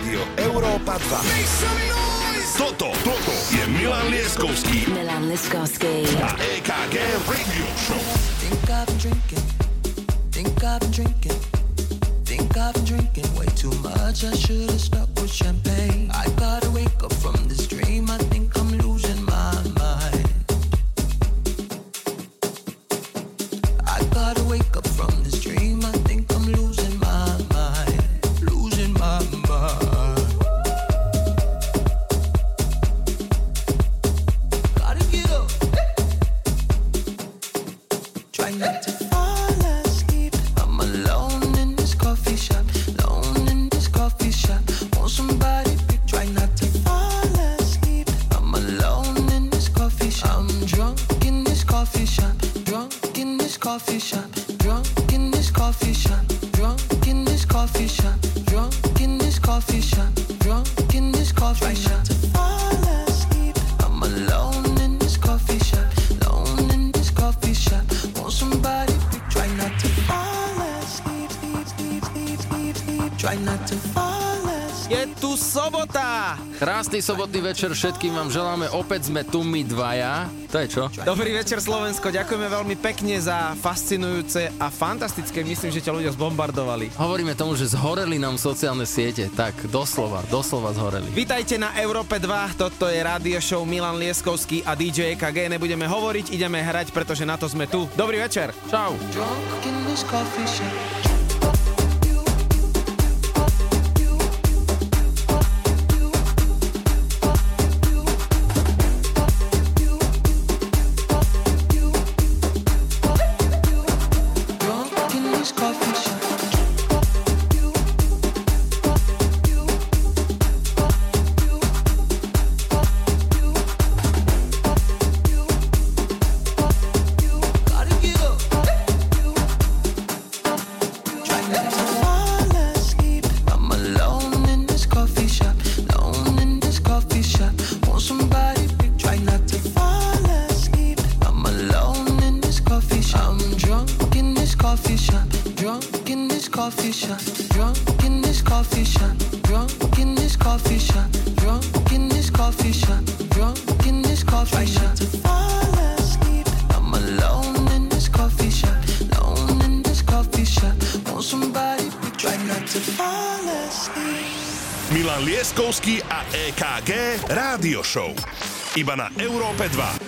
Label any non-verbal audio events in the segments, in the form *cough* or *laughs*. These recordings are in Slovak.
Radio Europa 2. Toto, Toto je Milan Lieskovský. Milan Lieskovský. A EKG Radio Show. Think I've been drinking, think I've been drinking, think I've been drinking way too much. I should have stuck with champagne. I gotta wake up from this dream. I think I'm losing my mind. I gotta wake up from this dream. I think I'm Pekný sobotný večer všetkým vám želáme. Opäť sme tu my dvaja. To je čo? Dobrý večer Slovensko, ďakujeme veľmi pekne za fascinujúce a fantastické. Myslím, že ťa ľudia zbombardovali. Hovoríme tomu, že zhoreli nám sociálne siete. Tak, doslova, doslova zhoreli. Vítajte na Európe 2, toto je radio show Milan Lieskovský a DJ EKG. Nebudeme hovoriť, ideme hrať, pretože na to sme tu. Dobrý večer. Čau. Show. Iba na Európe 2.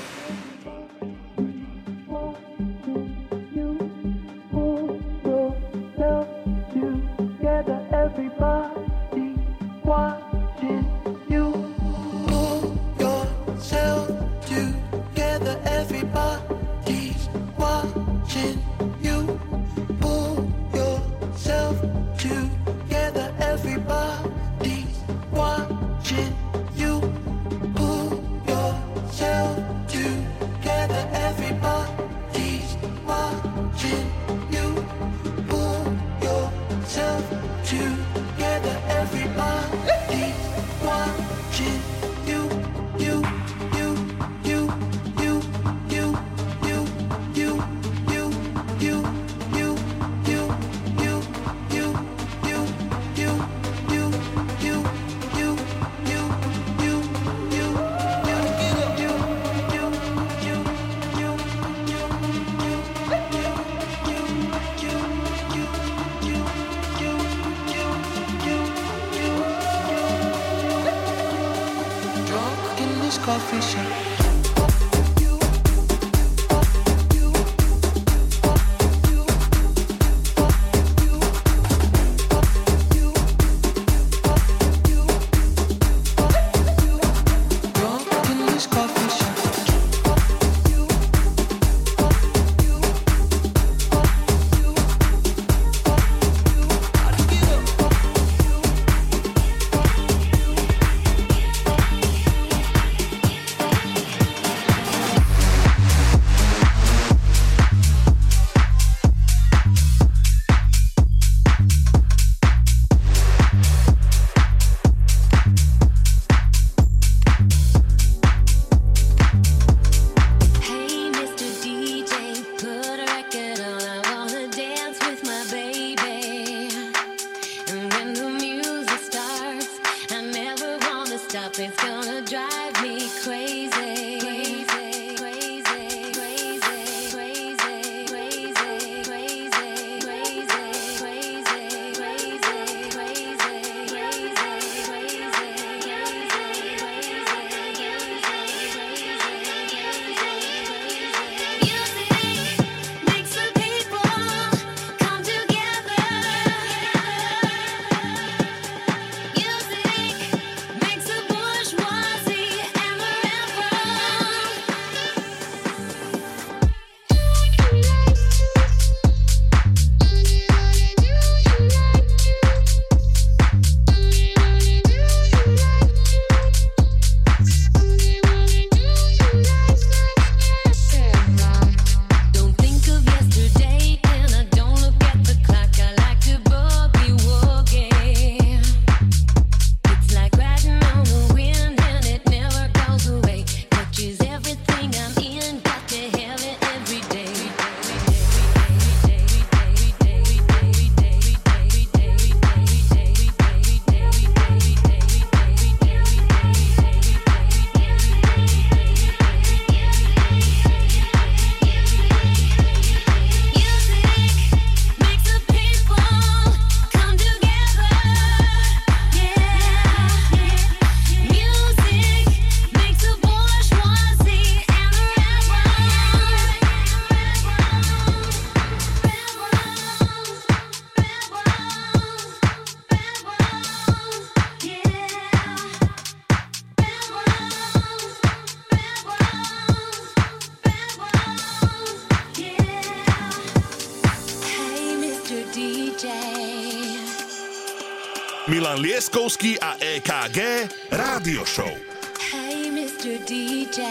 coffee shop. Lieskovský a EKG Rádio Show. Hey, Mr. DJ.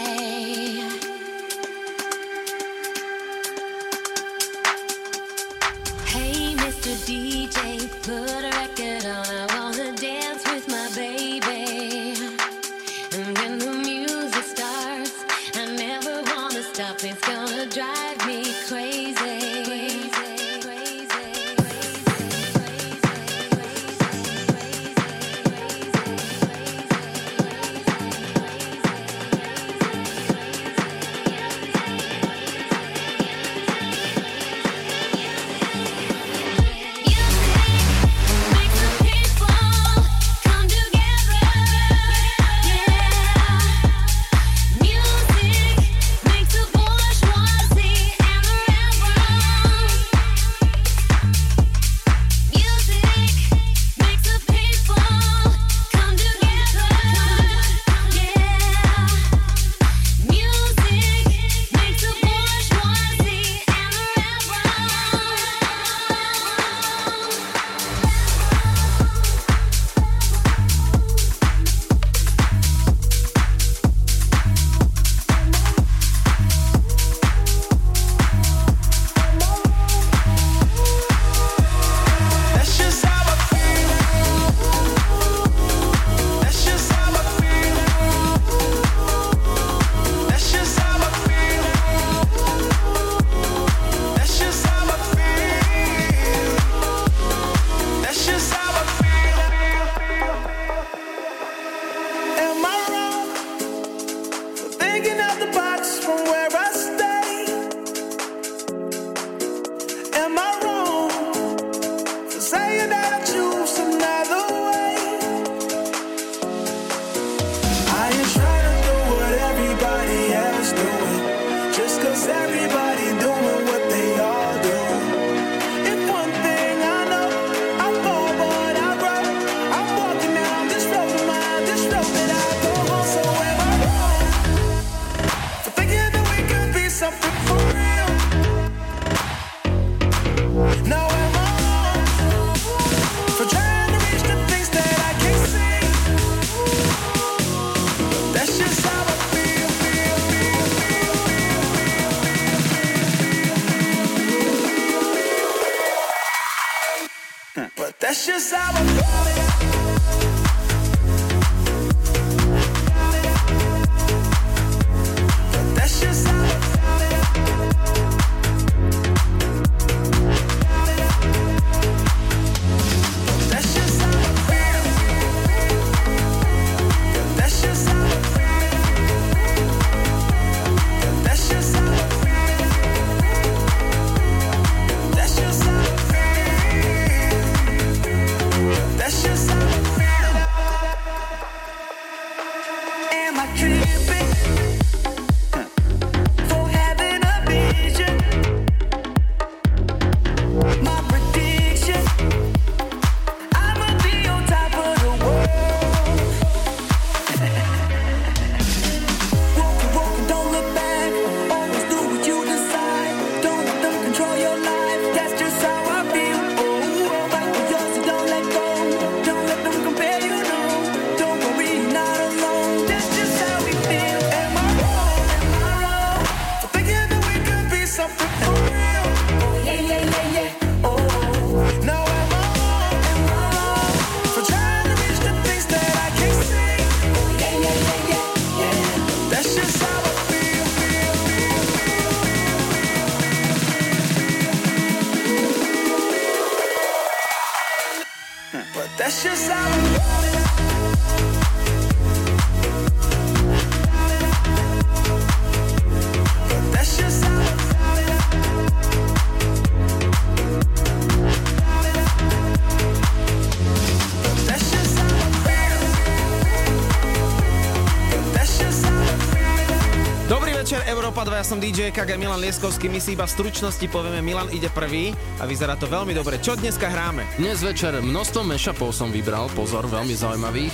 Ja som DJ KG Milan Lieskovský, my si iba v stručnosti povieme, Milan ide prvý a vyzerá to veľmi dobre. Čo dneska hráme? Dnes večer množstvo mashupov som vybral, pozor, veľmi zaujímavých.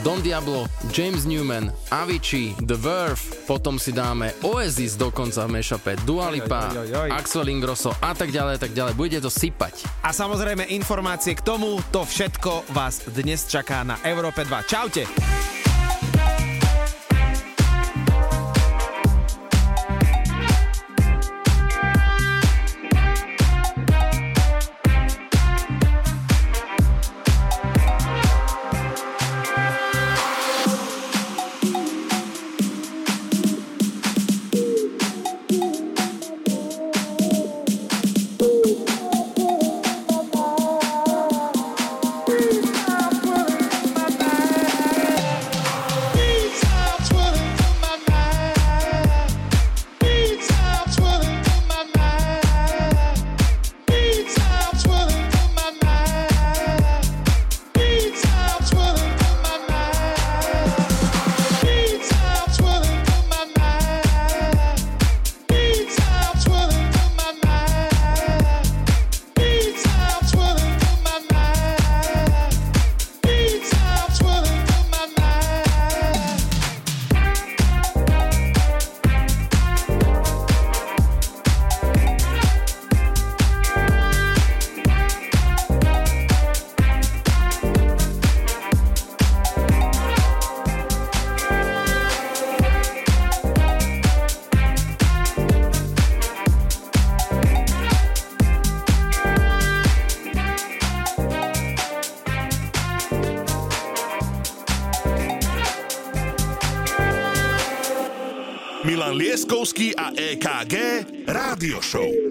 Don Diablo, James Newman, Avicii, The Verve, potom si dáme Oasis dokonca v mashupe, Dua Lipa, Oj, oj, oj, oj. Axel Ingrosso a tak ďalej, tak ďalej. Budete to sypať. A samozrejme informácie k tomu, to všetko vás dnes čaká na Európe 2. Čaute! Lieskovský a EKG Rádio Show.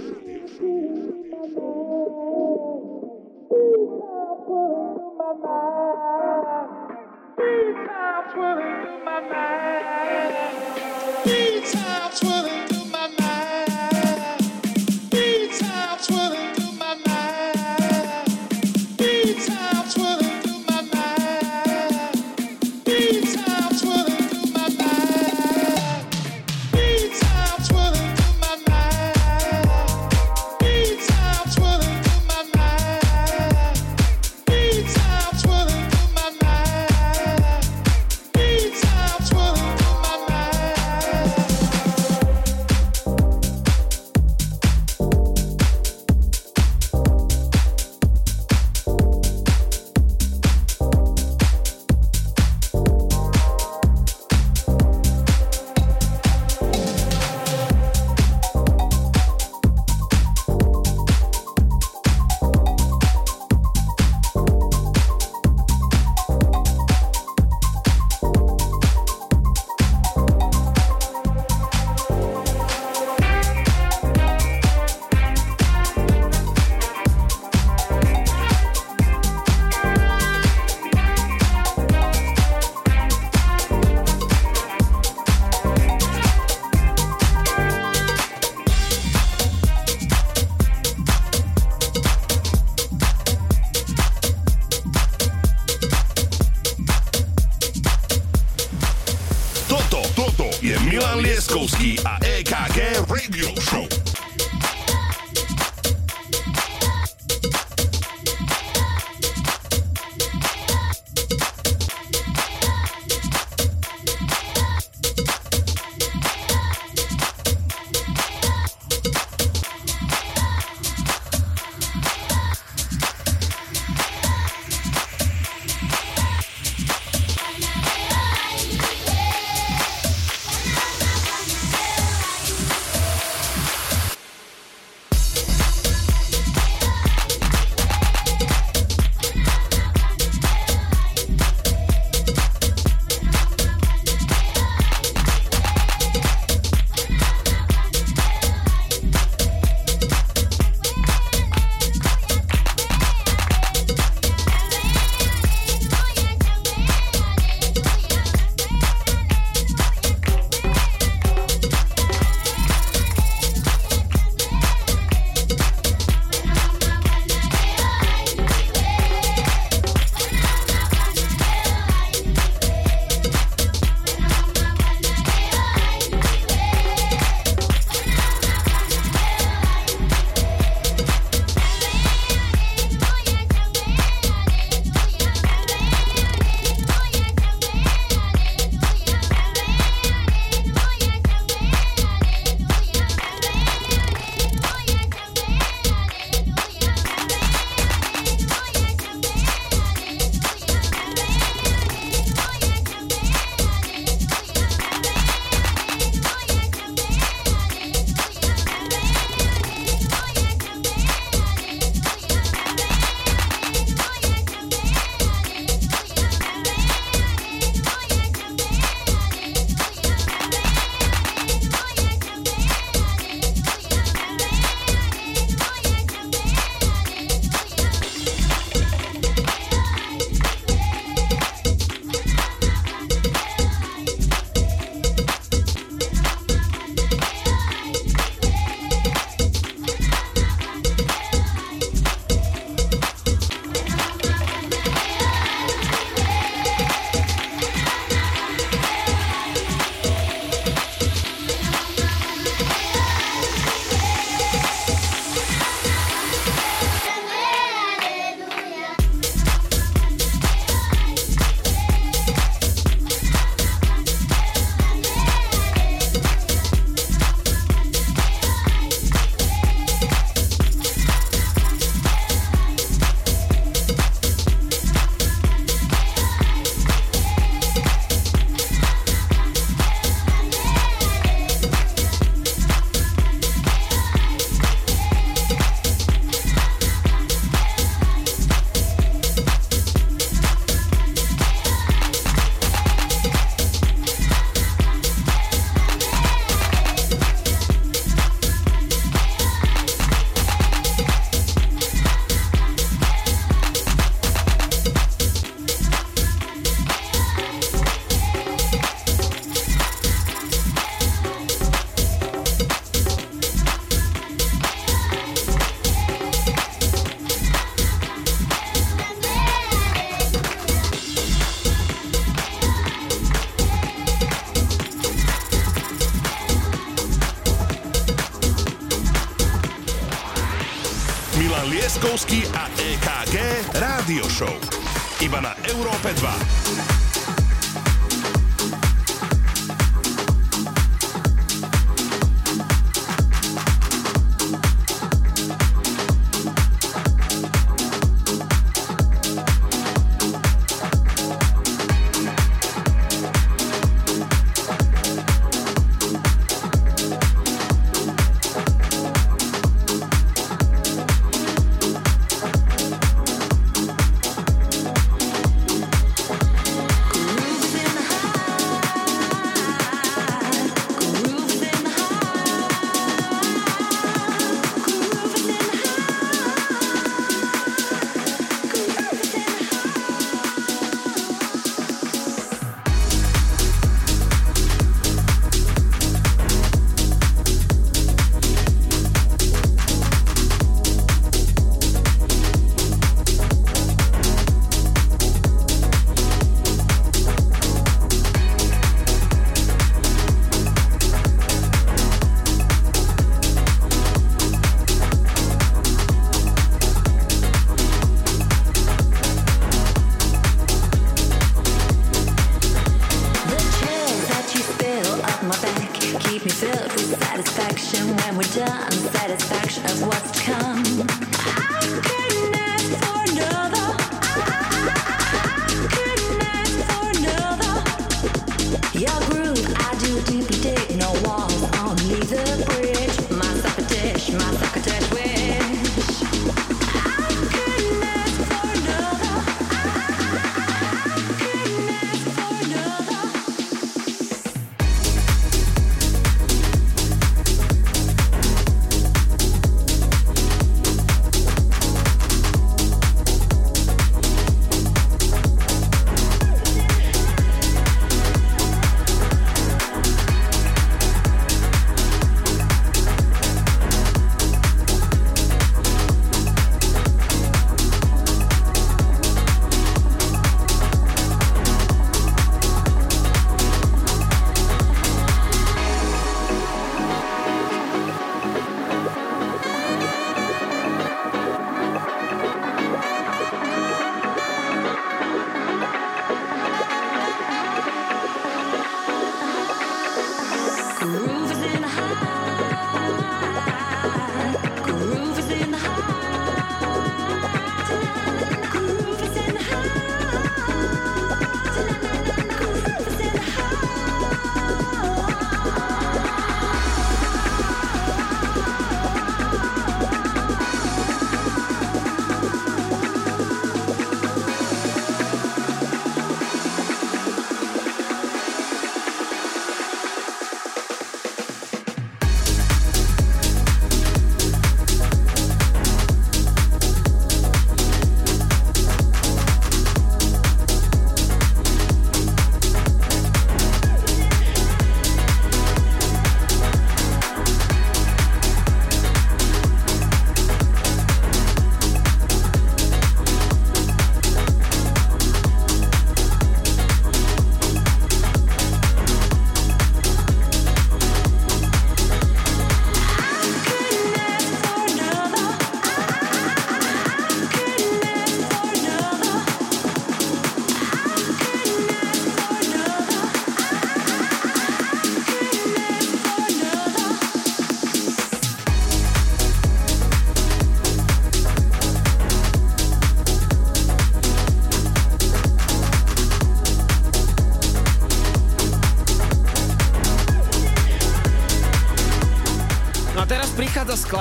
Rádio Show.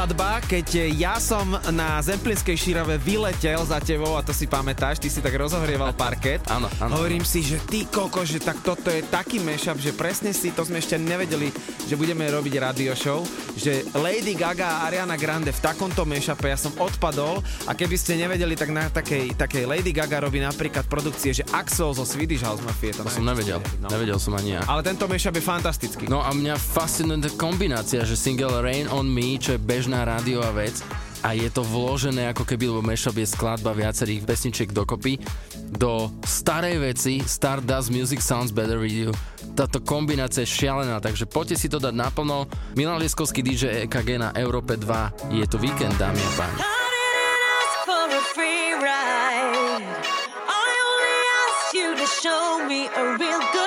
Skladba, keď ja som na Zemplinskej šírave vyletel za tebou a to si pamätáš, ty si tak rozohrieval *laughs* parket. Áno, áno. Hovorím si, že ty koko, že tak toto je taký mashup, že presne si, to sme ešte nevedeli, že budeme robiť radio show, že Lady Gaga a Ariana Grande v takomto mashupe ja som odpadol a keby ste nevedeli, tak na takej, takej Lady Gaga robí napríklad produkcie, že Axel zo Swedish House Mafia. To som nevedel. No. Nevedel som ani ja. Ale tento mashup je fantastický. No a mňa fascinuje kombinácia, že single Rain on Me, čo je bežná rádiová vec a je to vložené ako keby, lebo mashup je skladba viacerých pesničiek dokopy, do starej veci Star Does Music Sounds Better With You. Táto kombinácia je šialená, takže poďte si to dať naplno. Milan Lieskovský DJ EKG na Európe 2. Je to víkend, dámy a páni. Show me a real good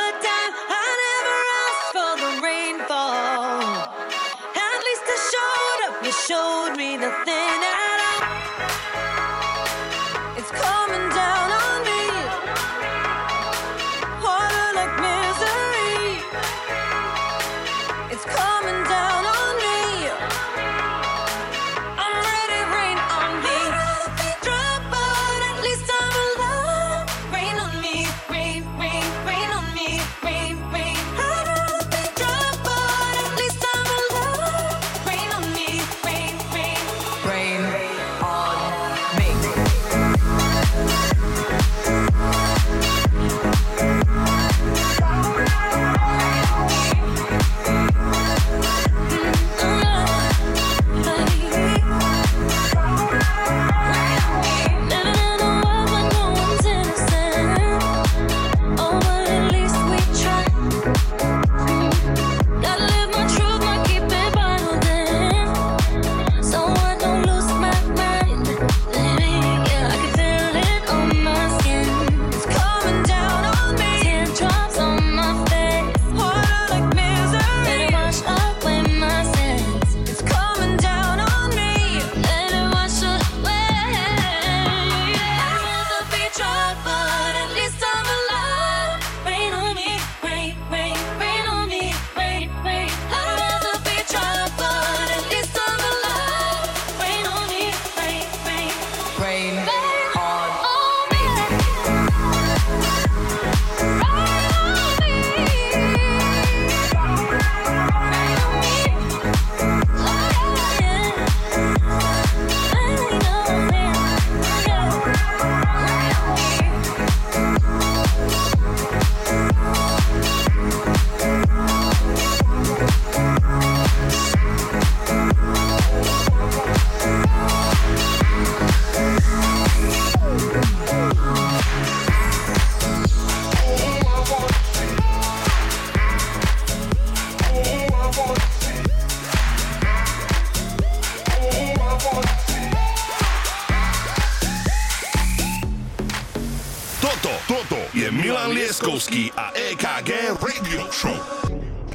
EKG Radio Show.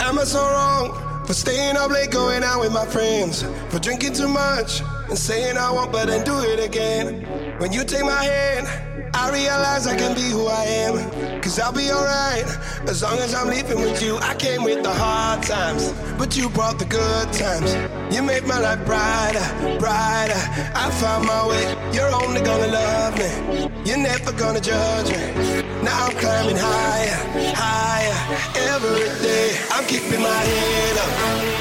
Am I so wrong for staying up late, going out with my friends, for drinking too much and saying I won't, but then do it again? When you take my hand, I realize I can be who I am. Cause I'll be alright as long as I'm leaving with you. I came with the hard times, but you brought the good times. You made my life brighter, brighter. I found my way. You're only gonna love me. You're never gonna judge me. Now I'm climbing higher, higher every day. I'm keeping my head up.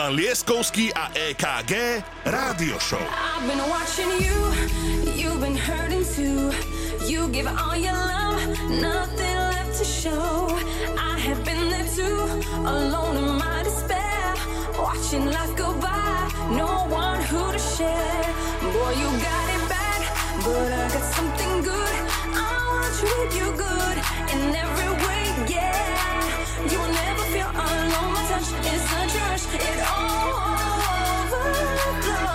Milan Lieskovský a EKG Rádio Show. I've been watching you, you've been hurting too. You give all your love, nothing left to show. I have been there too, alone in my despair. Watching life go by, no one who to share. Boy, you got it bad, but I got something good. Treat you good in every way, yeah. You will never feel alone. My touch is a rush, it all overflows.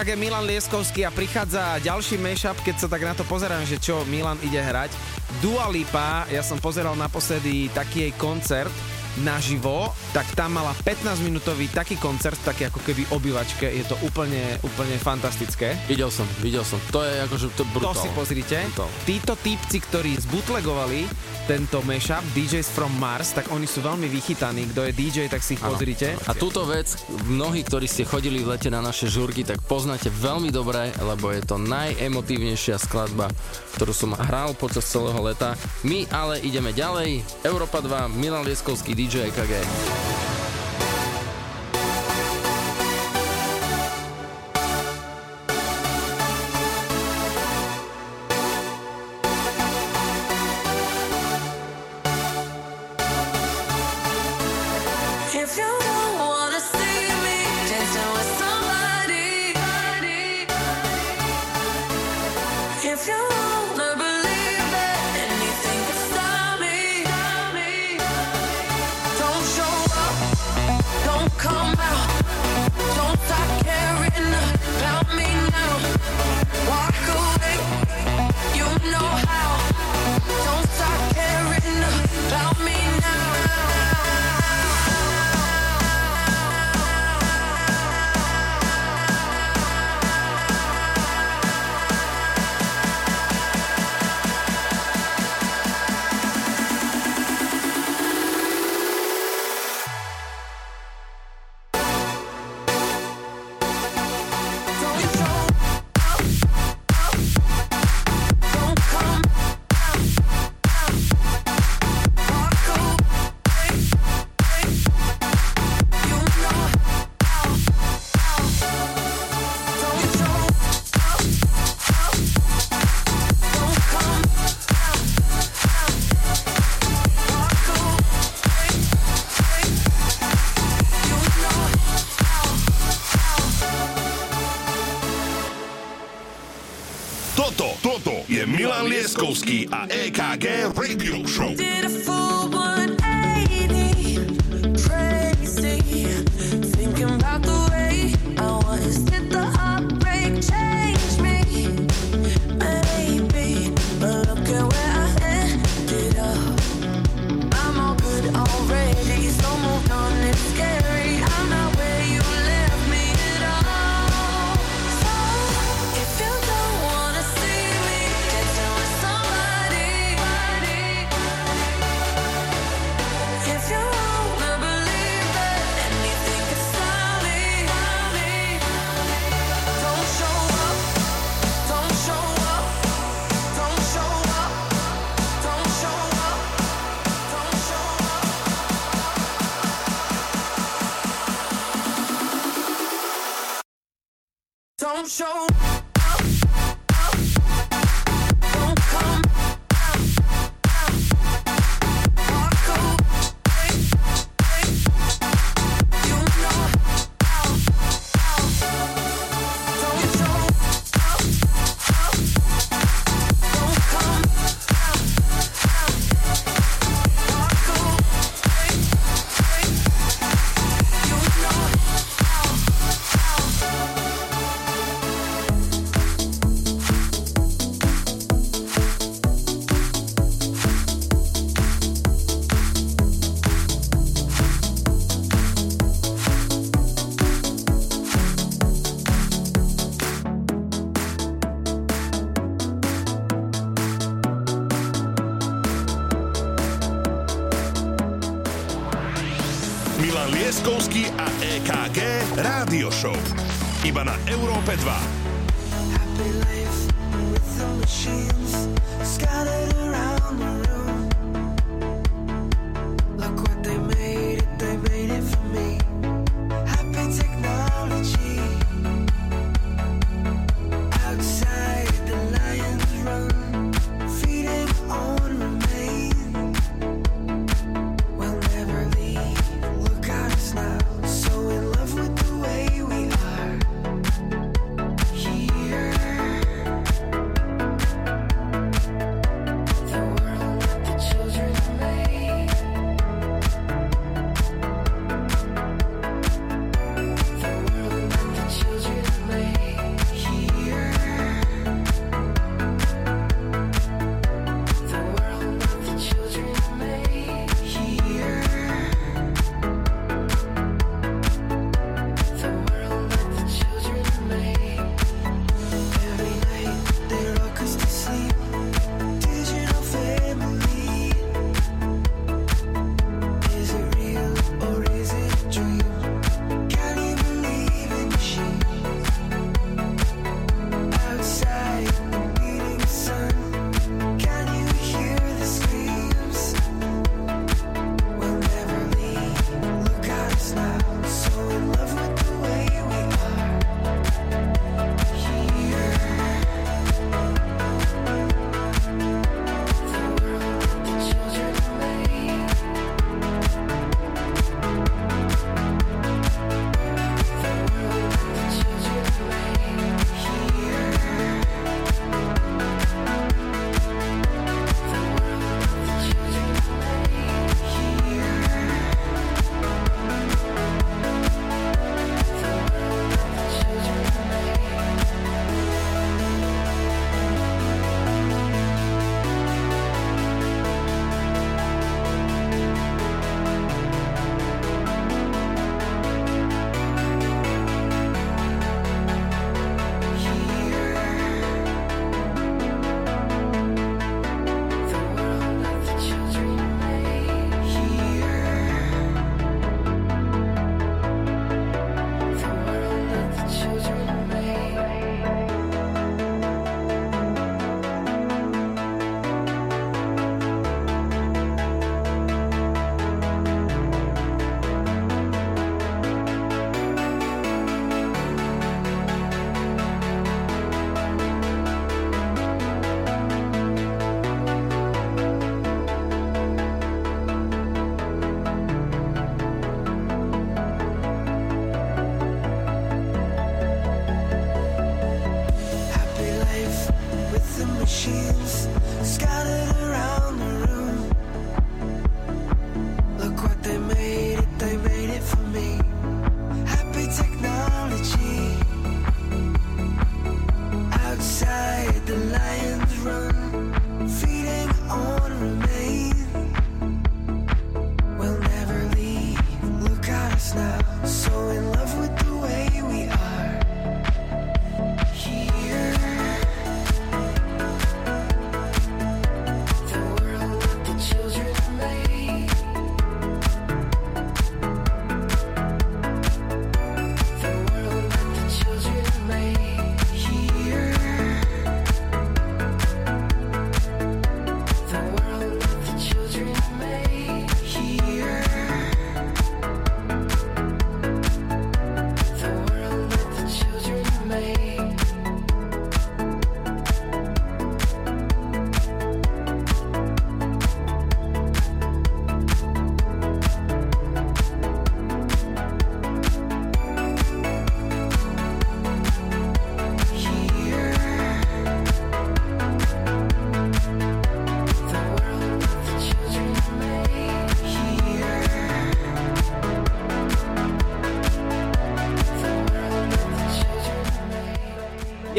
EKG Milan Lieskovský a prichádza ďalší mashup, keď sa tak na to pozerám, že čo Milan ide hrať. Dua Lipa, ja som pozeral naposledy taký jej koncert naživo, tak tam mala 15-minútový taký koncert, taký ako keby obývačke, je to úplne, úplne fantastické. Videl som, videl som. To je akože to je To brutál. si pozrite. Brutál. Títo típci, ktorí zbutlegovali tento mashup, DJs from Mars, tak oni sú veľmi vychytaní. Kto je DJ, tak si ich Áno. pozrite. A túto vec, mnohí, ktorí ste chodili v lete na naše žurky, tak poznáte veľmi dobre, lebo je to najemotívnejšia skladba, ktorú som hral počas celého leta. My ale ideme ďalej. Európa 2, Milan Lieskovský, DJ EKG. Lieskovský She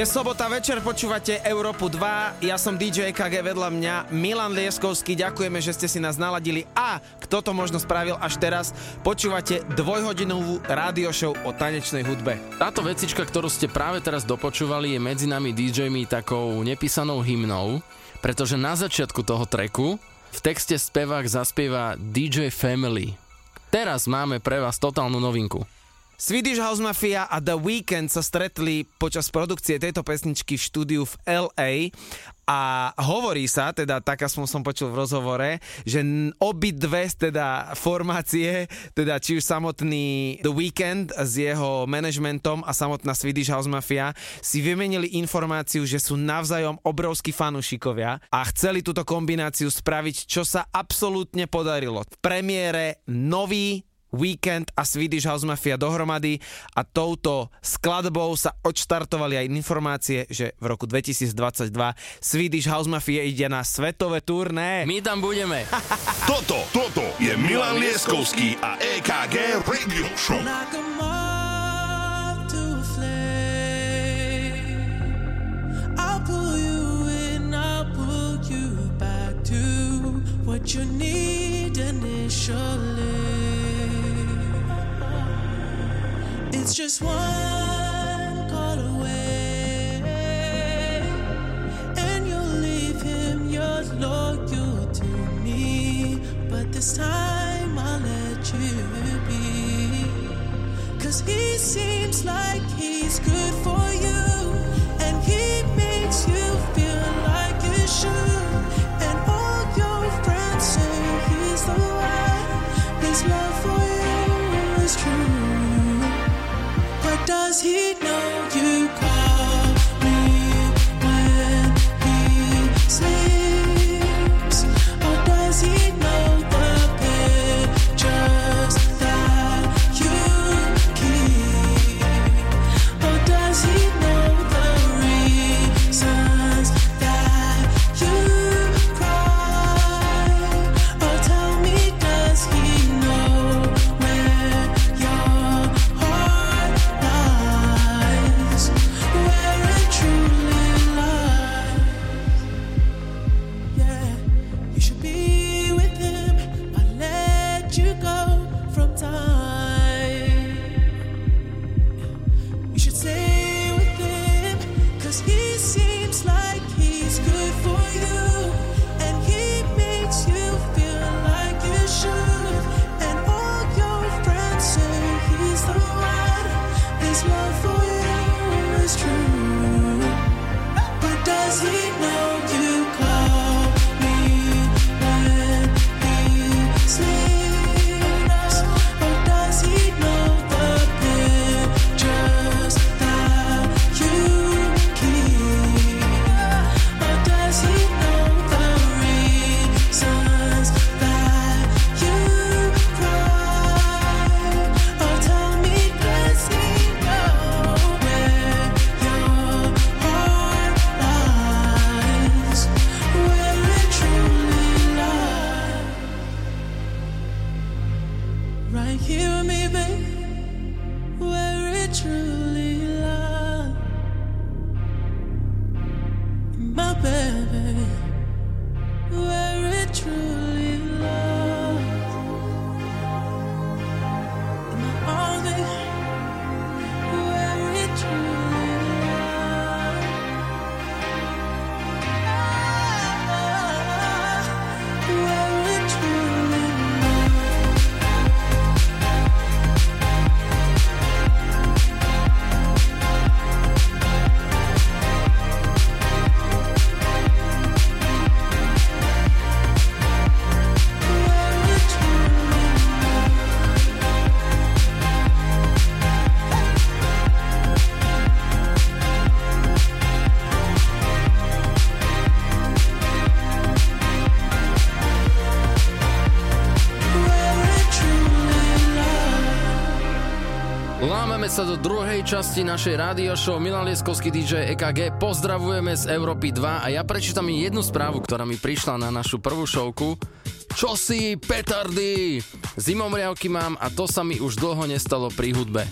Je sobota večer, počúvate Európu 2, ja som DJ EKG vedľa mňa, Milan Lieskovský, ďakujeme, že ste si nás naladili a kto to možno spravil až teraz, počúvate dvojhodinovú rádio show o tanečnej hudbe. Táto vecička, ktorú ste práve teraz dopočúvali, je medzi nami DJmi takou nepísanou hymnou, pretože na začiatku toho treku v texte spevák zaspieva DJ Family. Teraz máme pre vás totálnu novinku. Swedish House Mafia a The Weeknd sa stretli počas produkcie tejto pesničky v štúdiu v LA a hovorí sa, teda tak aspoň som počul v rozhovore, že obi dve teda formácie, teda či už samotný The Weeknd s jeho manažmentom a samotná Swedish House Mafia si vymenili informáciu, že sú navzájom obrovskí fanúšikovia a chceli túto kombináciu spraviť, čo sa absolútne podarilo. V premiére nový Weekend a Swedish House Mafia dohromady a touto skladbou sa odštartovali aj informácie, že v roku 2022 Swedish House Mafia ide na svetové turné. My tam budeme. *laughs* Toto, toto je Milan Lieskovský a EKG Radio Show. What you need initially. It's just one call away, and you'll leave him, loyal to me. But this time I'll let you be. Cause he seems like he's good for you. And he makes you feel like you should. And all your friends say he's the one. His love does he know you sa do druhej časti našej rádio show Milan Lieskovský DJ EKG. Pozdravujeme z Európy 2 a ja prečítam jednu správu, ktorá mi prišla na našu prvú showku. Čo si, petardy? Zimomriavky mám a to sa mi už dlho nestalo pri hudbe.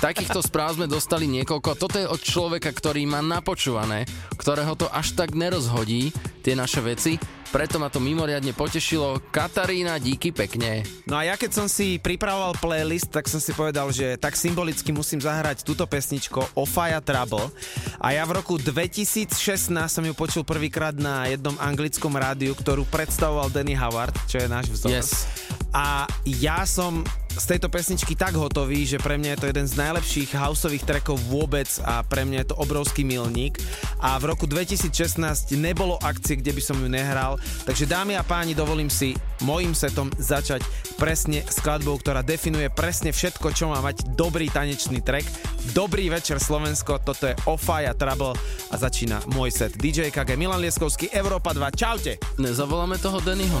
Takýchto správ sme dostali niekoľko. Toto je od človeka, ktorý má napočúvané, ktorého to až tak nerozhodí, tie naše veci. Preto ma to mimoriadne potešilo. Katarína, díky pekne. No a ja keď som si pripravoval playlist, tak som si povedal, že tak symbolicky musím zahrať túto pesničko Ofaya Trouble. A ja v roku 2016 som ju počul prvýkrát na jednom anglickom rádiu, ktorú predstavoval Danny Howard, čo je náš vzor. Yes. A ja som z tejto pesničky tak hotový, že pre mňa je to jeden z najlepších houseových trackov vôbec a pre mňa je to obrovský milník. A v roku 2016 nebolo akcie, kde by som ju nehral, takže dámy a páni, dovolím si mojim setom začať presne skladbou, ktorá definuje presne všetko, čo má mať dobrý tanečný track. Dobrý večer Slovensko, toto je Ofaya Trouble a začína môj set. DJ KG Milan Lieskovský, Európa 2, čaute! Nezavoláme toho Dennyho?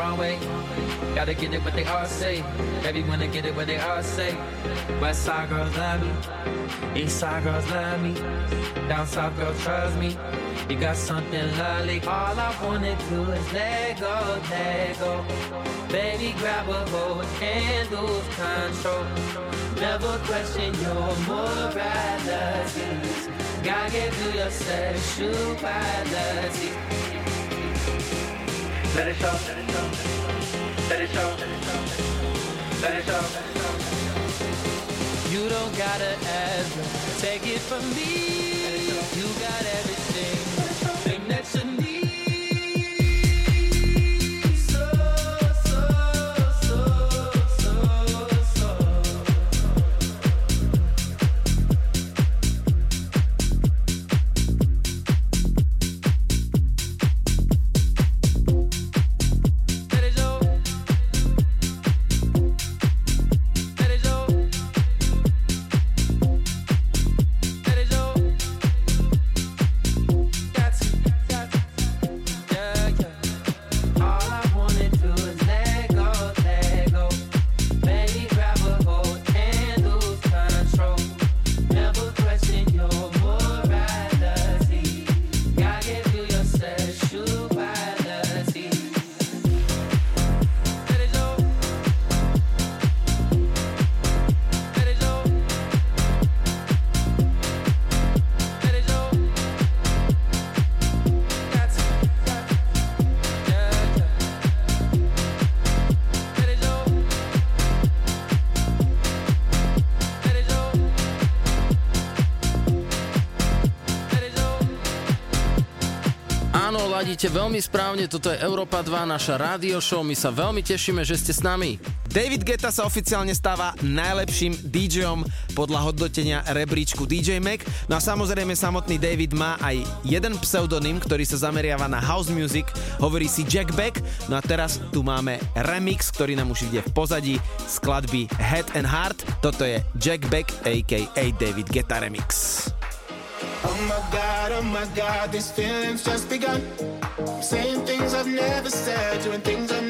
A Broadway. Gotta get it what they all say. Everyone to get it what they all say. West side girls love me, east side girls love me, down south girls trust me. You got something lovely. All I wanna do is let go, let go. Baby, grab a hold and lose control. Never question your morality. God gave you your sexuality. Let it show. Let it show. Let it show. You don't gotta ask, take it from me. You got everything, Ladíte veľmi správne, toto je Európa 2, naša rádio show, my sa veľmi tešíme, že ste s nami. David Geta sa oficiálne stáva najlepším DJom podľa hodnotenia rebríčku DJ Mac. No a samozrejme samotný David má aj jeden pseudonym, ktorý sa zameriava na house music, hovorí si Jack Beck. No a teraz tu máme remix, ktorý nám už ide v pozadí skladby Head and Heart. Toto je Jack Beck aka David Geta remix. Oh my god, oh my god, these feelings just begun. Saying things I've never said, doing things I've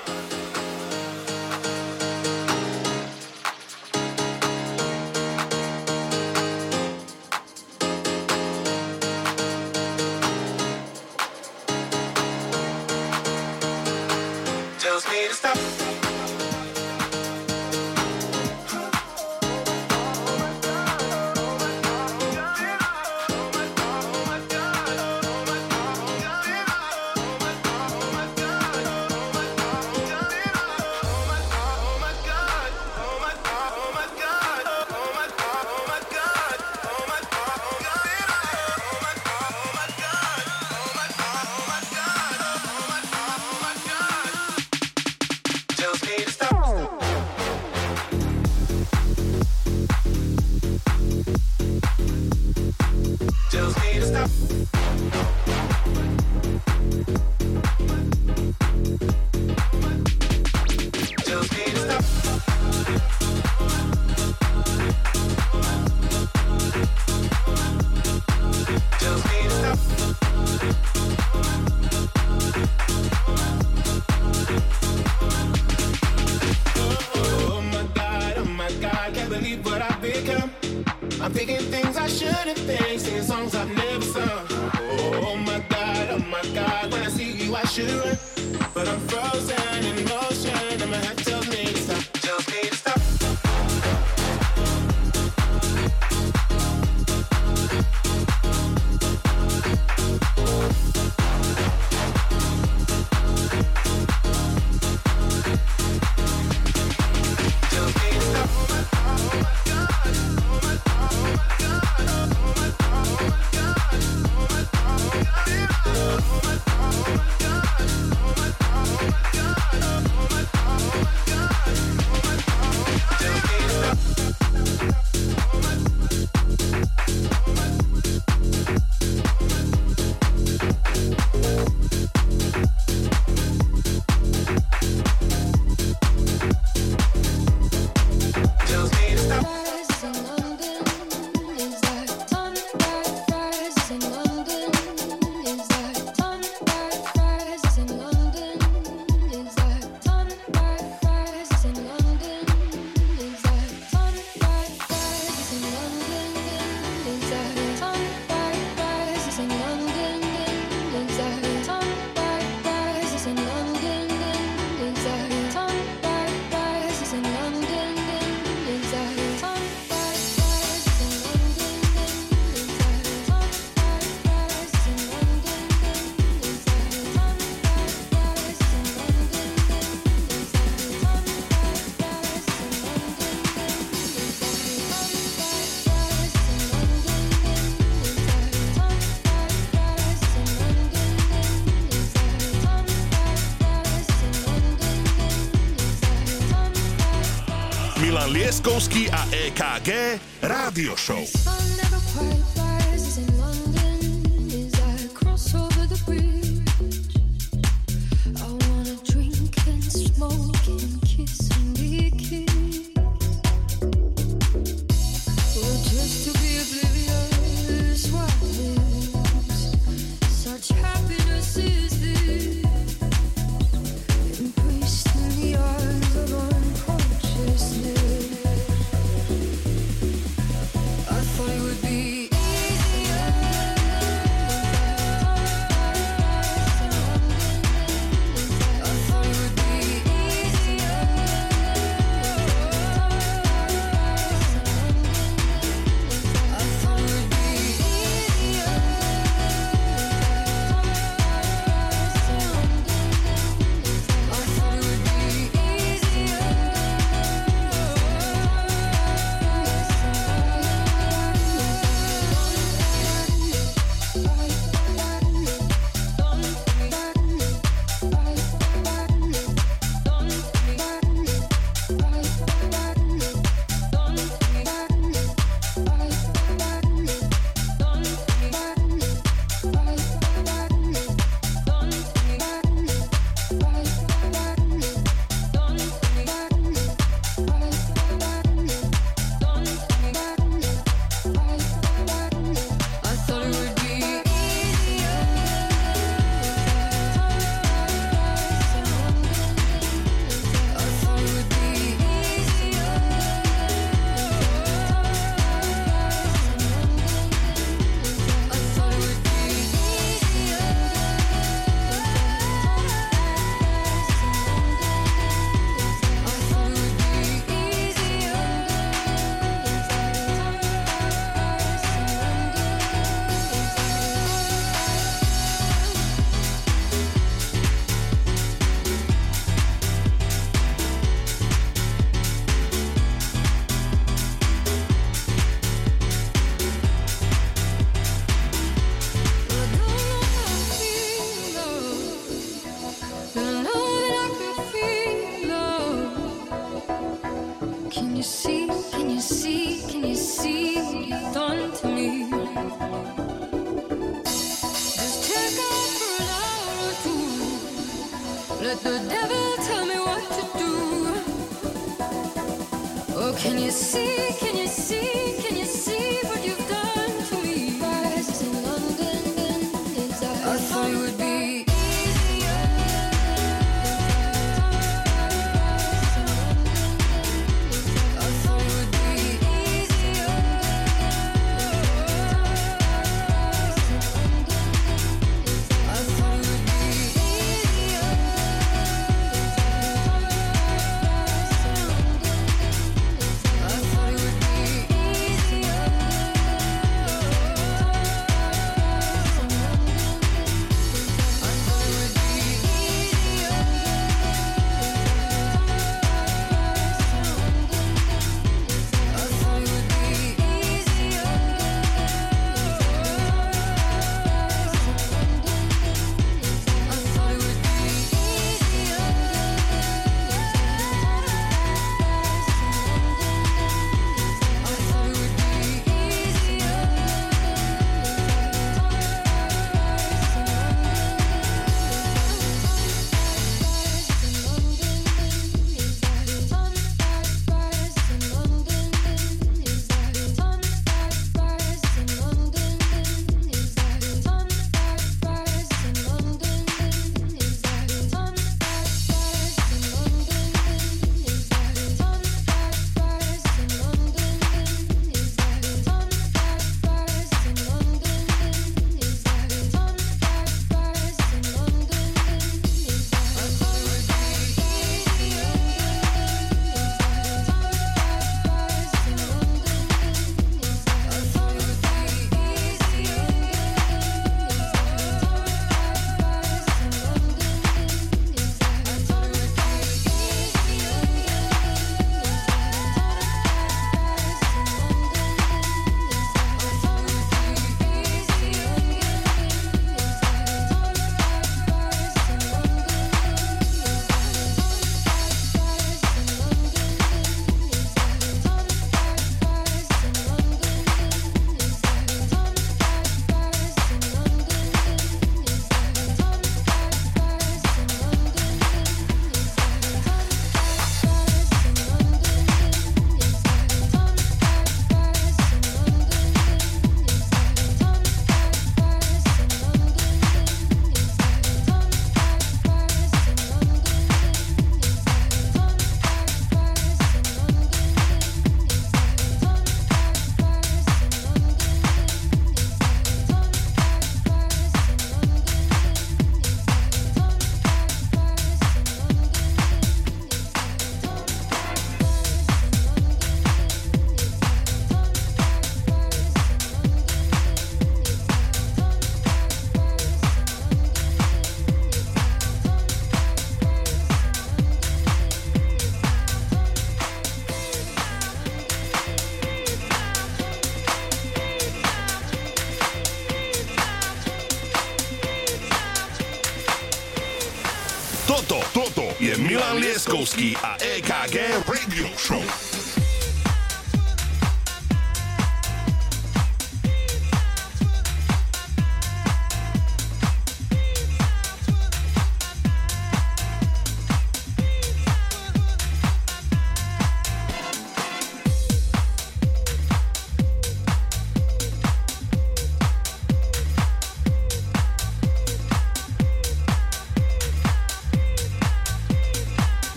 EKG Rádio Show.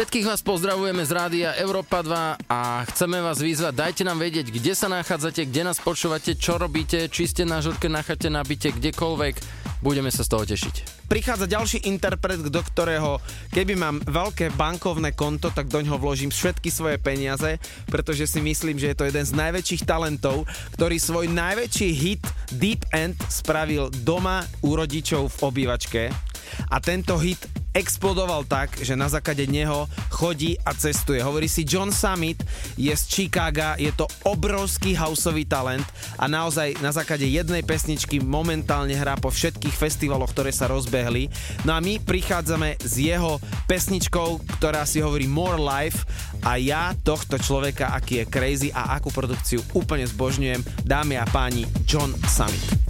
Všetkých vás pozdravujeme z rádia Európa 2 a chceme vás vyzvať, dajte nám vedieť, kde sa nachádzate, kde nás počúvate, čo robíte, či ste na žurke, na chate, na byte, kdekoľvek. Budeme sa z toho tešiť. Prichádza ďalší interpret, do ktorého keby mám veľké bankovné konto, tak do ňoho vložím všetky svoje peniaze, pretože si myslím, že je to jeden z najväčších talentov, ktorý svoj najväčší hit Deep End spravil doma u rodičov v obývačke. A tento hit explodoval tak, že na základe neho chodí a cestuje. Hovorí si John Summit, je z Chicaga, je to obrovský houseový talent a naozaj na základe jednej pesničky momentálne hrá po všetkých festivaloch, ktoré sa rozbehli. No a my prichádzame s jeho pesničkou, ktorá si hovorí More Life a ja tohto človeka, aký je crazy a akú produkciu úplne zbožňujem, dámy a páni, John Summit.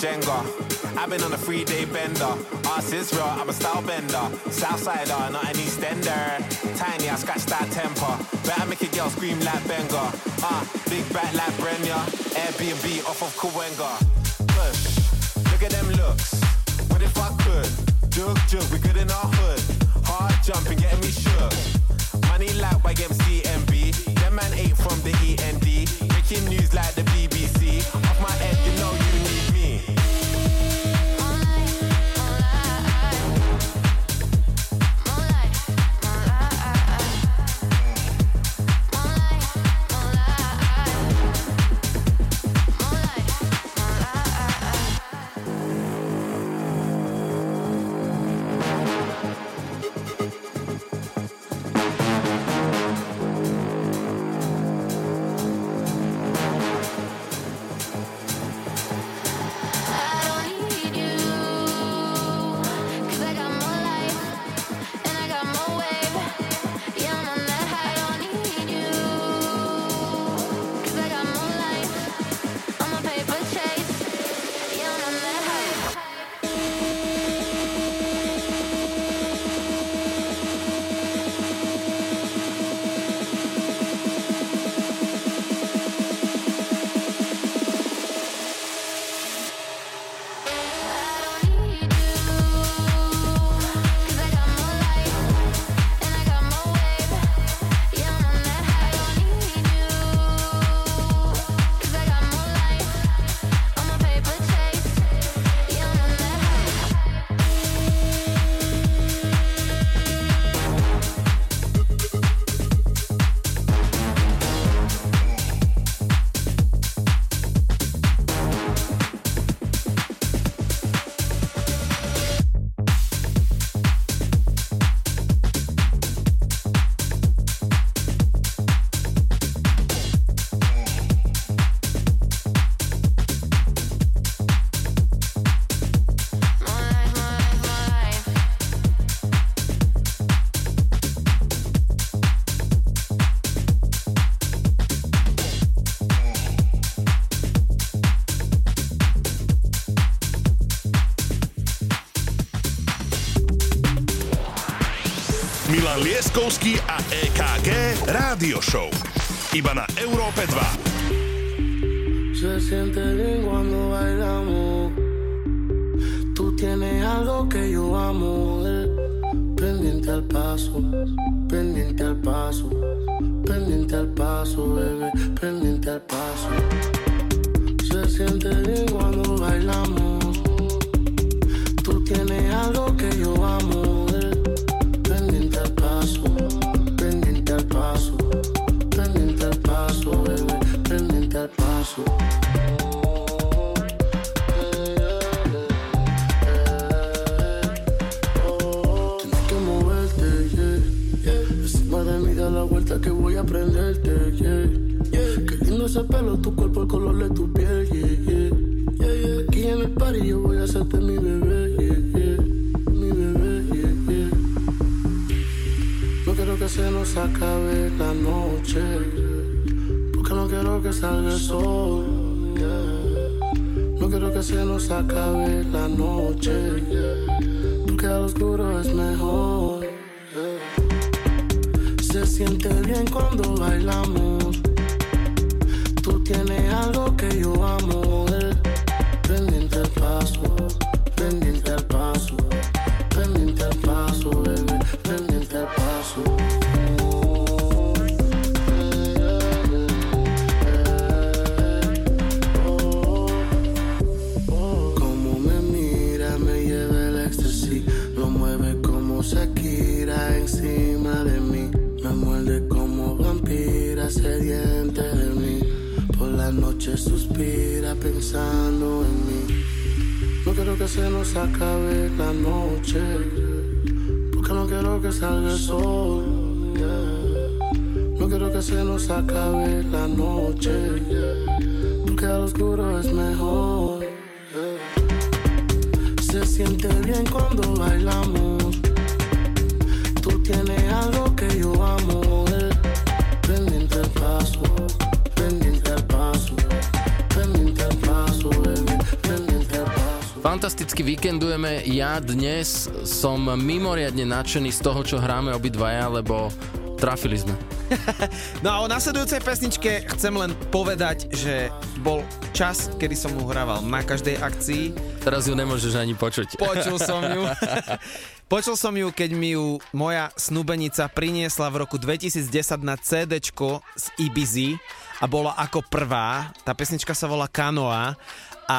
Jenga. I've been on a three day bender. Ass is real, I'm a style bender. Southsider, not an Eastender. Tiny, I scratch that temper. Better make a girl scream like Benga. Ah, uh, big back like Brenya. Airbnb off of Kawenga. Look at them looks. What if I could? Jug, jug, we good in our hood. Hard jumping, getting me shook. Money like YMCMB. Lieskovský a EKG Rádio Show. Iba na Európe 2. Se siente bien cuando bailamos. Tú tienes algo que yo amo. Pendiente al paso, pendiente al paso, pendiente al paso, bebé, víkendujeme. Ja dnes som mimoriadne nadšený z toho, čo hráme obidvaja, lebo trafili sme. *laughs* No a o nasledujúcej pesničke chcem len povedať, že bol čas, kedy som mu hrával na každej akcii. Teraz ju nemôžeš ani počuť. Počul *laughs* som ju. Počul som ju, keď mi ju moja snúbenica priniesla v roku 2010 na CD z Ibizy a bola ako prvá. Tá pesnička sa volá Kanoa a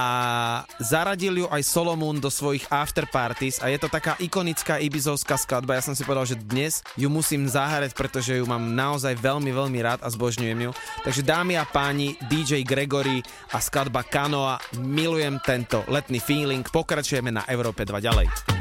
zaradil ju aj Solomon do svojich afterparties a je to taká ikonická ibizovská skladba. Ja som si povedal, že dnes ju musím zahrať, pretože ju mám naozaj veľmi, veľmi rád a zbožňujem ju. Takže dámy a páni, DJ Gregory a skladba Kanoa, milujem tento letný feeling. Pokračujeme na Európe 2 ďalej.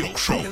EKG Radio Show.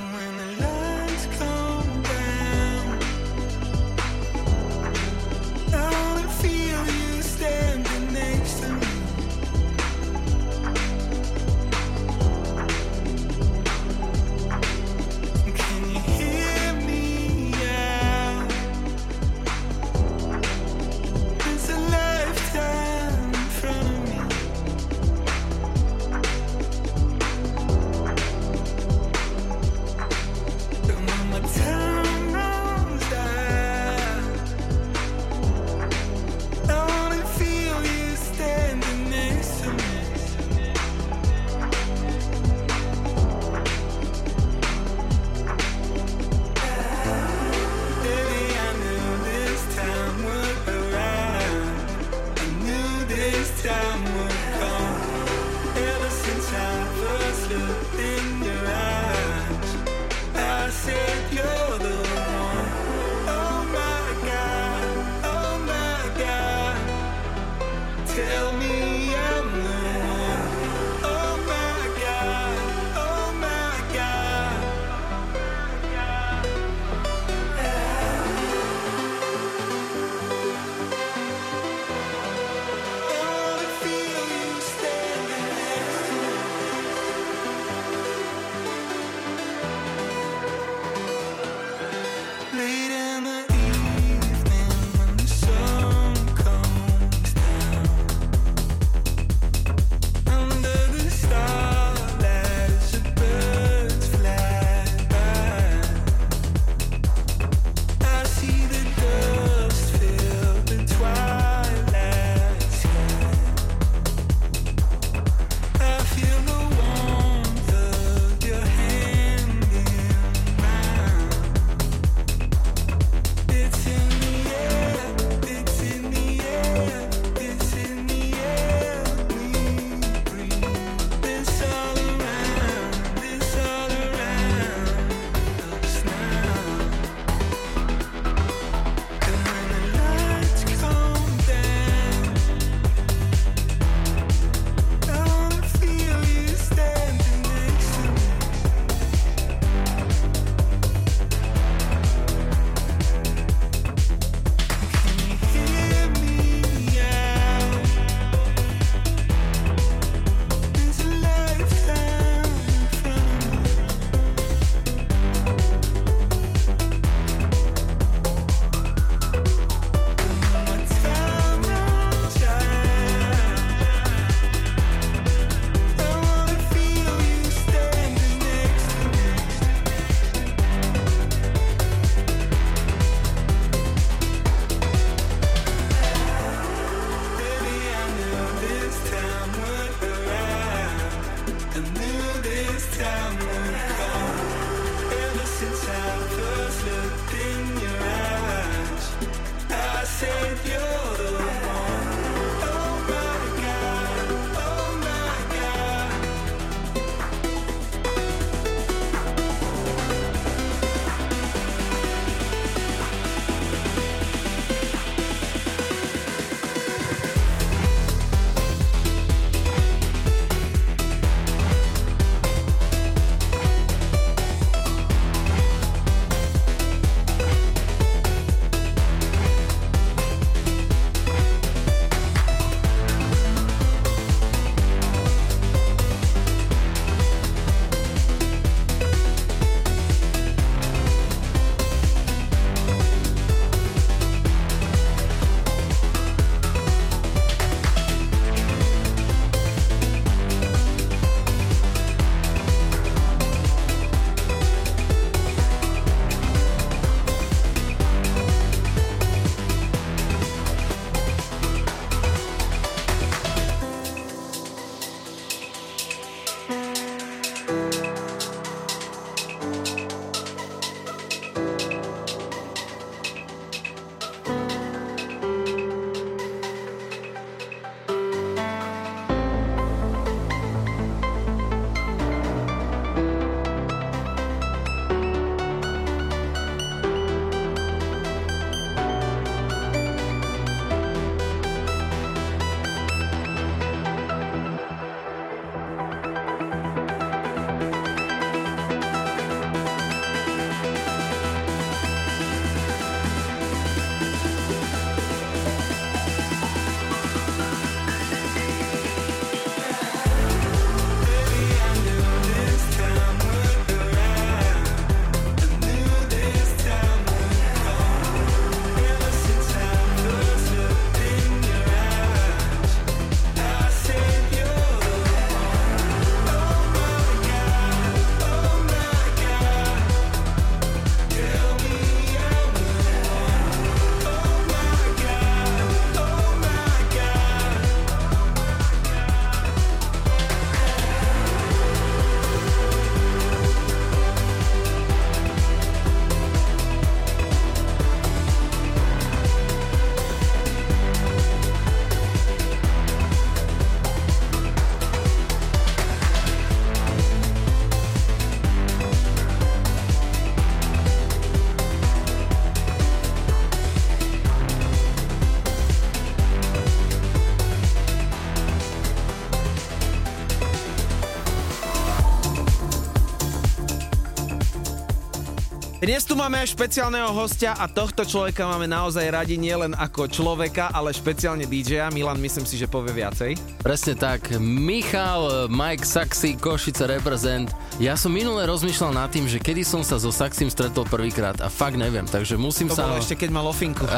Dnes tu máme špeciálneho hostia a tohto človeka máme naozaj radi nielen ako človeka, ale špeciálne DJ-a. Milan, myslím si, že povie viacej. Presne tak. Michal, Mike Saxy, Košice reprezent. Ja som minule rozmýšľal nad tým, že kedy som sa so Saxym stretol prvýkrát a fakt neviem, takže musím To sa... ho- ešte, keď mal ofinku. *laughs*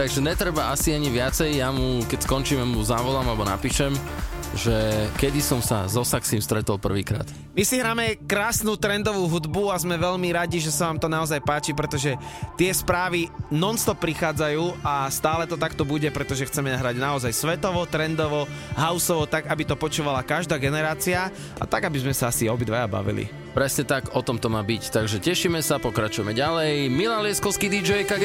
takže netreba asi ani viacej, ja mu, keď skončíme, mu zavolám alebo napíšem, že kedy som sa so Saxym stretol prvýkrát. My si hráme krásnu trendovú hudbu a sme veľmi radi, že sa vám to naozaj páči, pretože tie správy non-stop prichádzajú a stále to takto bude, pretože chceme hrať naozaj svetovo, trendovo, houseovo, tak aby to počúvala každá generácia a tak, aby sme sa asi obidvaja bavili. Presne tak, o tom to má byť. Takže tešíme sa, pokračujeme ďalej. Milan Lieskovský DJ KG.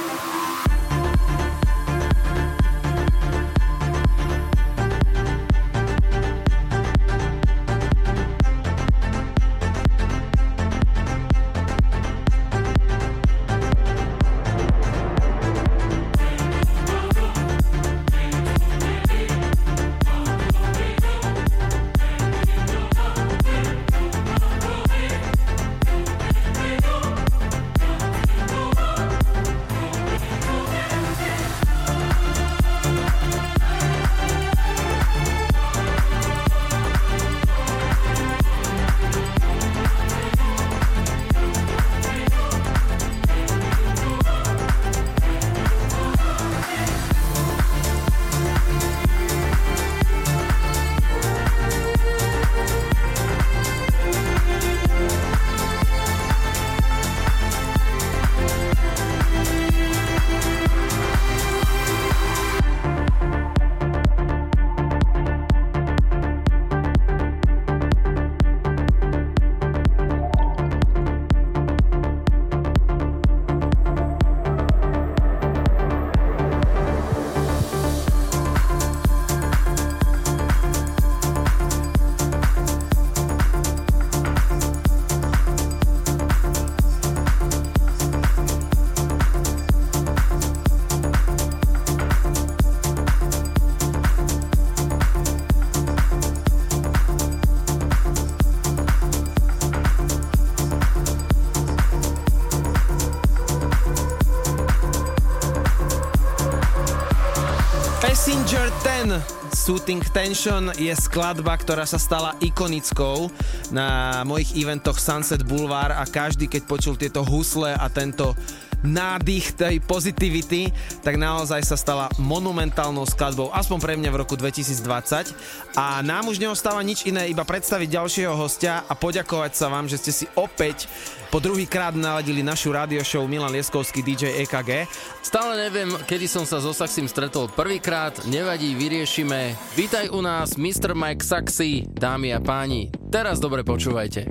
Soothing Tension je skladba, ktorá sa stala ikonickou na mojich eventoch Sunset Boulevard a každý, keď počul tieto husle a tento nádych tej pozitivity, tak naozaj sa stala monumentálnou skladbou, aspoň pre mňa v roku 2020. A nám už neostáva nič iné, iba predstaviť ďalšieho hostia a poďakovať sa vám, že ste si opäť po druhýkrát naladili našu radio show Milan Lieskovský DJ EKG Stále neviem, kedy som sa so Saxim stretol prvýkrát, nevadí, vyriešime. Vítaj u nás, Mr. Mike Saxy, dámy a páni. Teraz dobre počúvajte.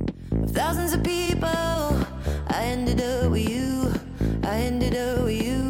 Thousands of people, I ended up with you, I ended up with you.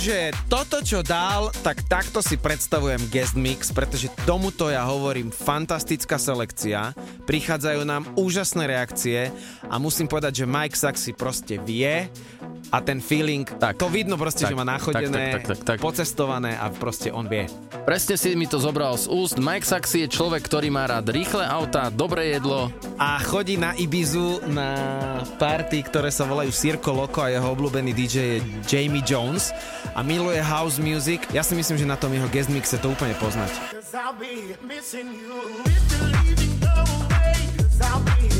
akože toto, čo dal, tak takto si predstavujem guest mix, pretože tomuto ja hovorím fantastická selekcia, prichádzajú nám úžasné reakcie a musím povedať, že Mike Saxy proste vie a ten feeling, tak, to vidno proste, tak, že má nachodené, tak, tak, tak, tak, tak. pocestované a proste on vie. Presne si mi to zobral z úst. Mike Saxy je človek, ktorý má rád rýchle autá, dobré jedlo. A chodí na Ibizu na party, ktoré sa volajú Circo Loco a jeho obľúbený DJ je Jamie Jones a miluje house music. Ja si myslím, že na tom jeho guest mixe to úplne poznať. Cause I'll be missing you. If you're leaving, go away. Cause I'll be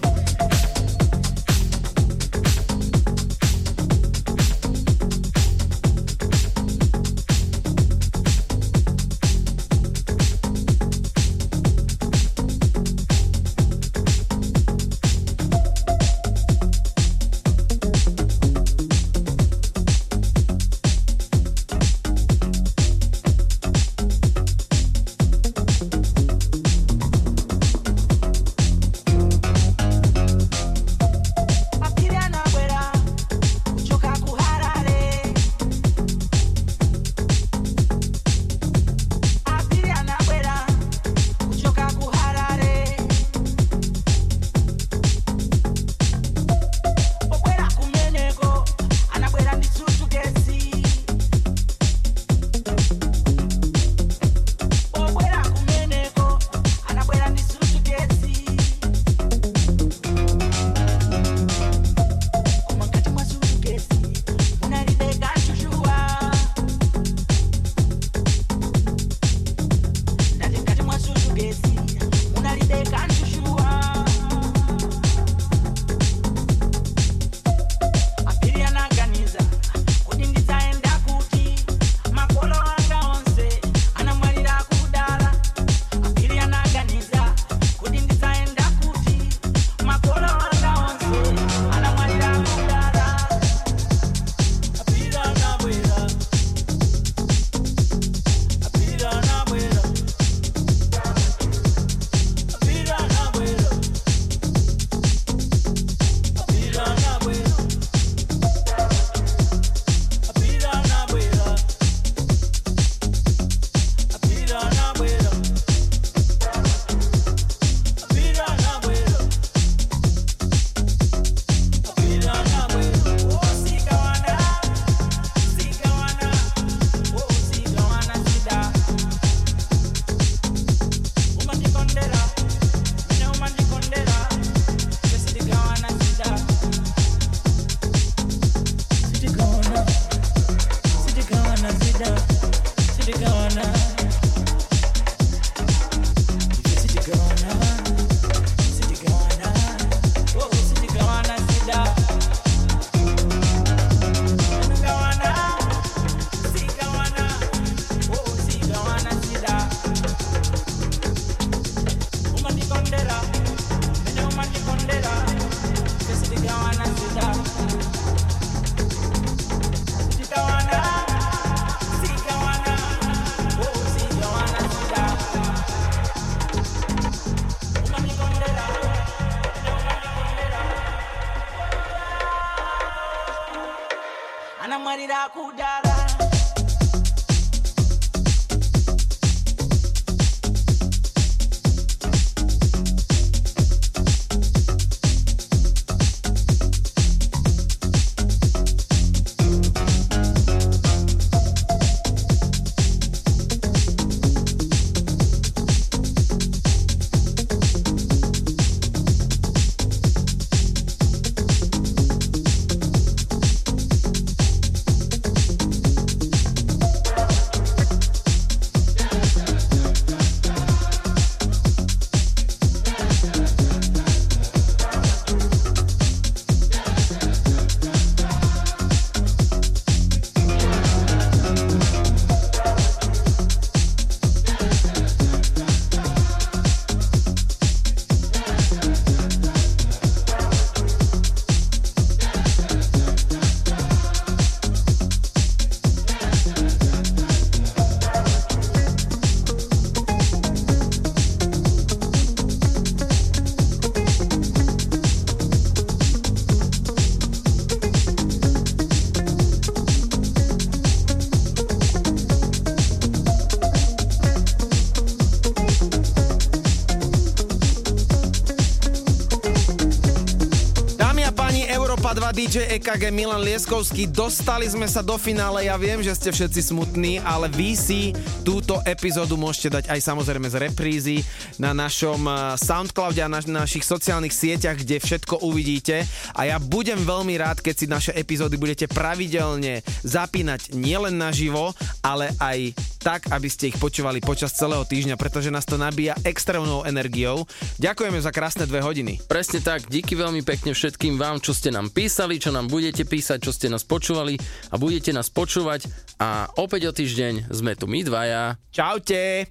DJ EKG Milan Lieskovský, dostali sme sa do finále, ja viem, že ste všetci smutní, ale vy si túto epizódu môžete dať aj samozrejme z reprízy na našom eh, Soundcloude a na našich sociálnych sieťach, kde všetko uvidíte. A ja budem veľmi rád, keď si naše epizódy budete pravidelne zapínať nielen naživo, ale aj tak, aby ste ich počúvali počas celého týždňa, pretože nás to nabíja extrémnou energiou. Ďakujeme za krásne dve hodiny. Presne tak, díky veľmi pekne všetkým vám, čo ste nám písali, čo nám budete písať, čo ste nás počúvali a budete nás počúvať a opäť o týždeň sme tu my dvaja. Čaute!